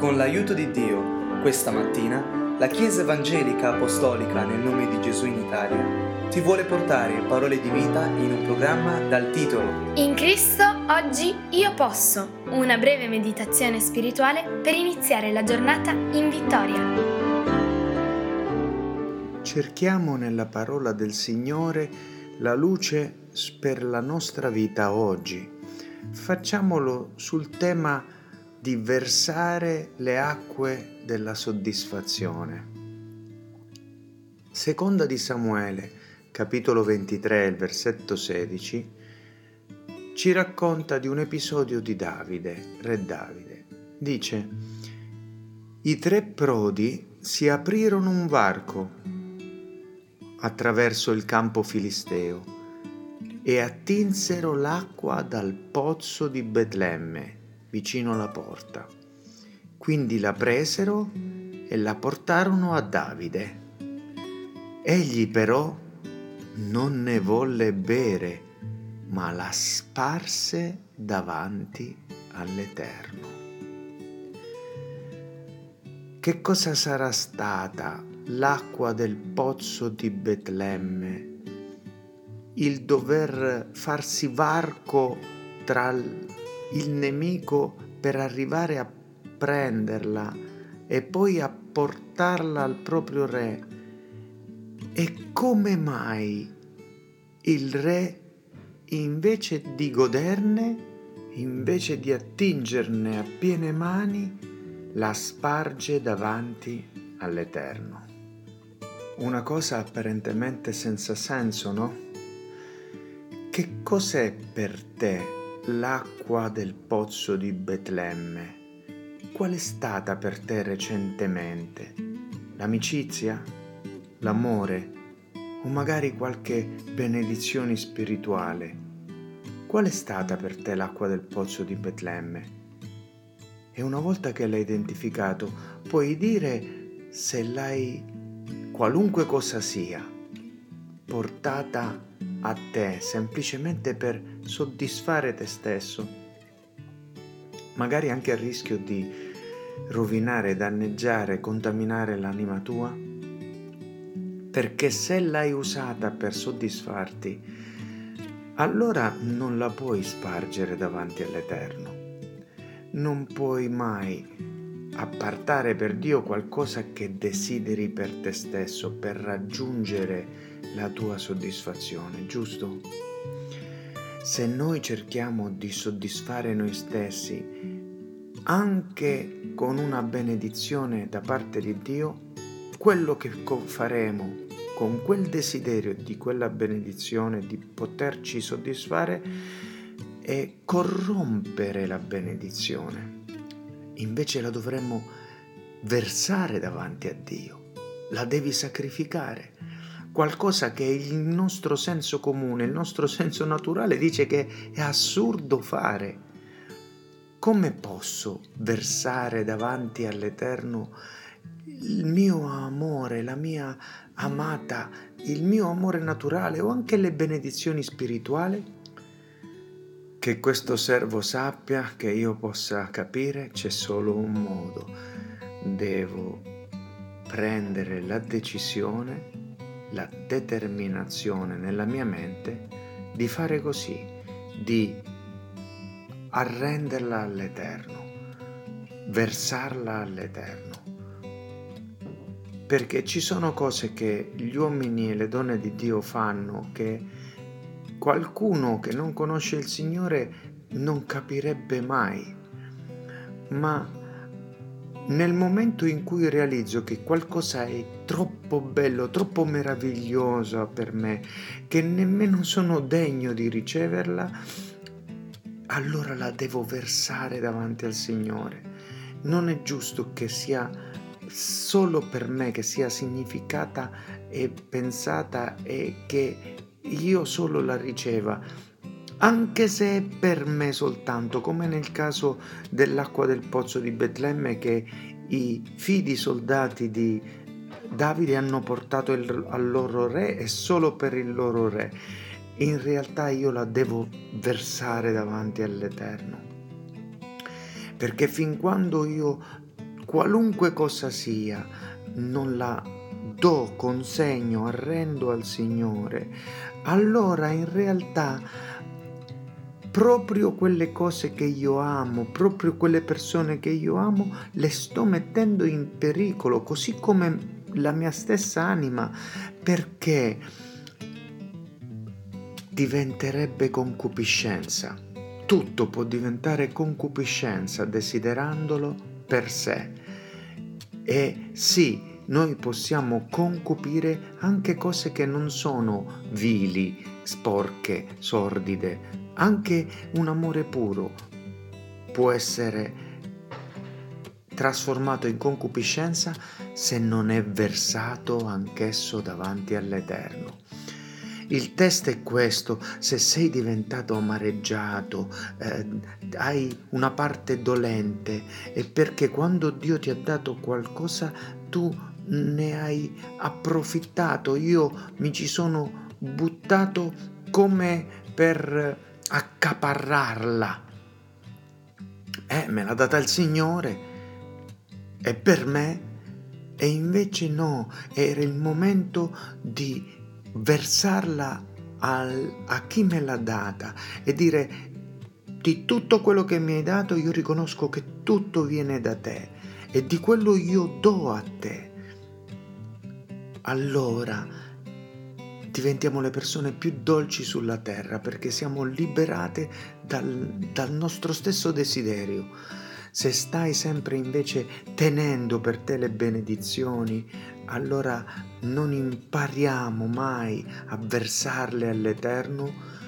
Con l'aiuto di Dio, questa mattina, la Chiesa Evangelica Apostolica nel nome di Gesù in Italia ti vuole portare parole di vita in un programma dal titolo In Cristo oggi io posso, una breve meditazione spirituale per iniziare la giornata in vittoria. Cerchiamo nella parola del Signore la luce per la nostra vita oggi. Facciamolo sul tema di versare le acque della soddisfazione. Seconda di Samuele, capitolo 23, il versetto 16, ci racconta di un episodio di Davide, re Davide. Dice, i tre prodi si aprirono un varco attraverso il campo filisteo e attinsero l'acqua dal pozzo di Betlemme vicino alla porta. Quindi la presero e la portarono a Davide. Egli però non ne volle bere, ma la sparse davanti all'Eterno. Che cosa sarà stata l'acqua del pozzo di Betlemme? Il dover farsi varco tra il nemico per arrivare a prenderla e poi a portarla al proprio re. E come mai il re, invece di goderne, invece di attingerne a piene mani, la sparge davanti all'Eterno? Una cosa apparentemente senza senso, no? Che cos'è per te l'acqua del pozzo di Betlemme, qual è stata per te recentemente? L'amicizia? L'amore? O magari qualche benedizione spirituale? Qual è stata per te l'acqua del pozzo di Betlemme? E una volta che l'hai identificato, puoi dire se l'hai, qualunque cosa sia, portata a te semplicemente per soddisfare te stesso, magari anche a rischio di rovinare, danneggiare, contaminare l'anima tua? Perché se l'hai usata per soddisfarti, allora non la puoi spargere davanti all'Eterno. Non puoi mai appartare per Dio qualcosa che desideri per te stesso, per raggiungere la tua soddisfazione, giusto? Se noi cerchiamo di soddisfare noi stessi anche con una benedizione da parte di Dio, quello che faremo con quel desiderio di quella benedizione, di poterci soddisfare, è corrompere la benedizione. Invece la dovremmo versare davanti a Dio, la devi sacrificare qualcosa che il nostro senso comune, il nostro senso naturale dice che è assurdo fare. Come posso versare davanti all'Eterno il mio amore, la mia amata, il mio amore naturale o anche le benedizioni spirituali? Che questo servo sappia, che io possa capire, c'è solo un modo. Devo prendere la decisione la determinazione nella mia mente di fare così, di arrenderla all'Eterno, versarla all'Eterno. Perché ci sono cose che gli uomini e le donne di Dio fanno che qualcuno che non conosce il Signore non capirebbe mai. Ma nel momento in cui realizzo che qualcosa è troppo bello, troppo meraviglioso per me, che nemmeno sono degno di riceverla, allora la devo versare davanti al Signore. Non è giusto che sia solo per me, che sia significata e pensata e che io solo la riceva anche se è per me soltanto, come nel caso dell'acqua del pozzo di Betlemme che i fidi soldati di Davide hanno portato il, al loro re e solo per il loro re. In realtà io la devo versare davanti all'Eterno. Perché fin quando io qualunque cosa sia, non la do, consegno, arrendo al Signore, allora in realtà proprio quelle cose che io amo, proprio quelle persone che io amo, le sto mettendo in pericolo, così come la mia stessa anima, perché diventerebbe concupiscenza. Tutto può diventare concupiscenza desiderandolo per sé. E sì, noi possiamo concupire anche cose che non sono vili, sporche, sordide. Anche un amore puro può essere trasformato in concupiscenza se non è versato anch'esso davanti all'Eterno. Il test è questo, se sei diventato amareggiato, eh, hai una parte dolente, è perché quando Dio ti ha dato qualcosa tu ne hai approfittato, io mi ci sono buttato come per accaparrarla. Eh, me l'ha data il Signore è per me e invece no, era il momento di versarla al, a chi me l'ha data e dire di tutto quello che mi hai dato io riconosco che tutto viene da te e di quello io do a te. Allora diventiamo le persone più dolci sulla terra perché siamo liberate dal, dal nostro stesso desiderio. Se stai sempre invece tenendo per te le benedizioni, allora non impariamo mai a versarle all'Eterno,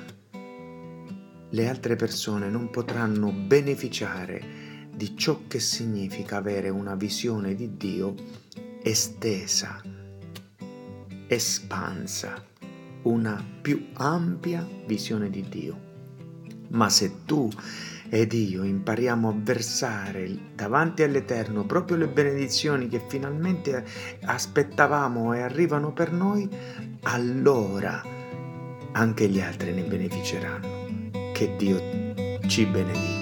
le altre persone non potranno beneficiare di ciò che significa avere una visione di Dio estesa, espansa, una più ampia visione di Dio. Ma se tu ed io impariamo a versare davanti all'Eterno proprio le benedizioni che finalmente aspettavamo e arrivano per noi, allora anche gli altri ne beneficeranno. Che Dio ci benedica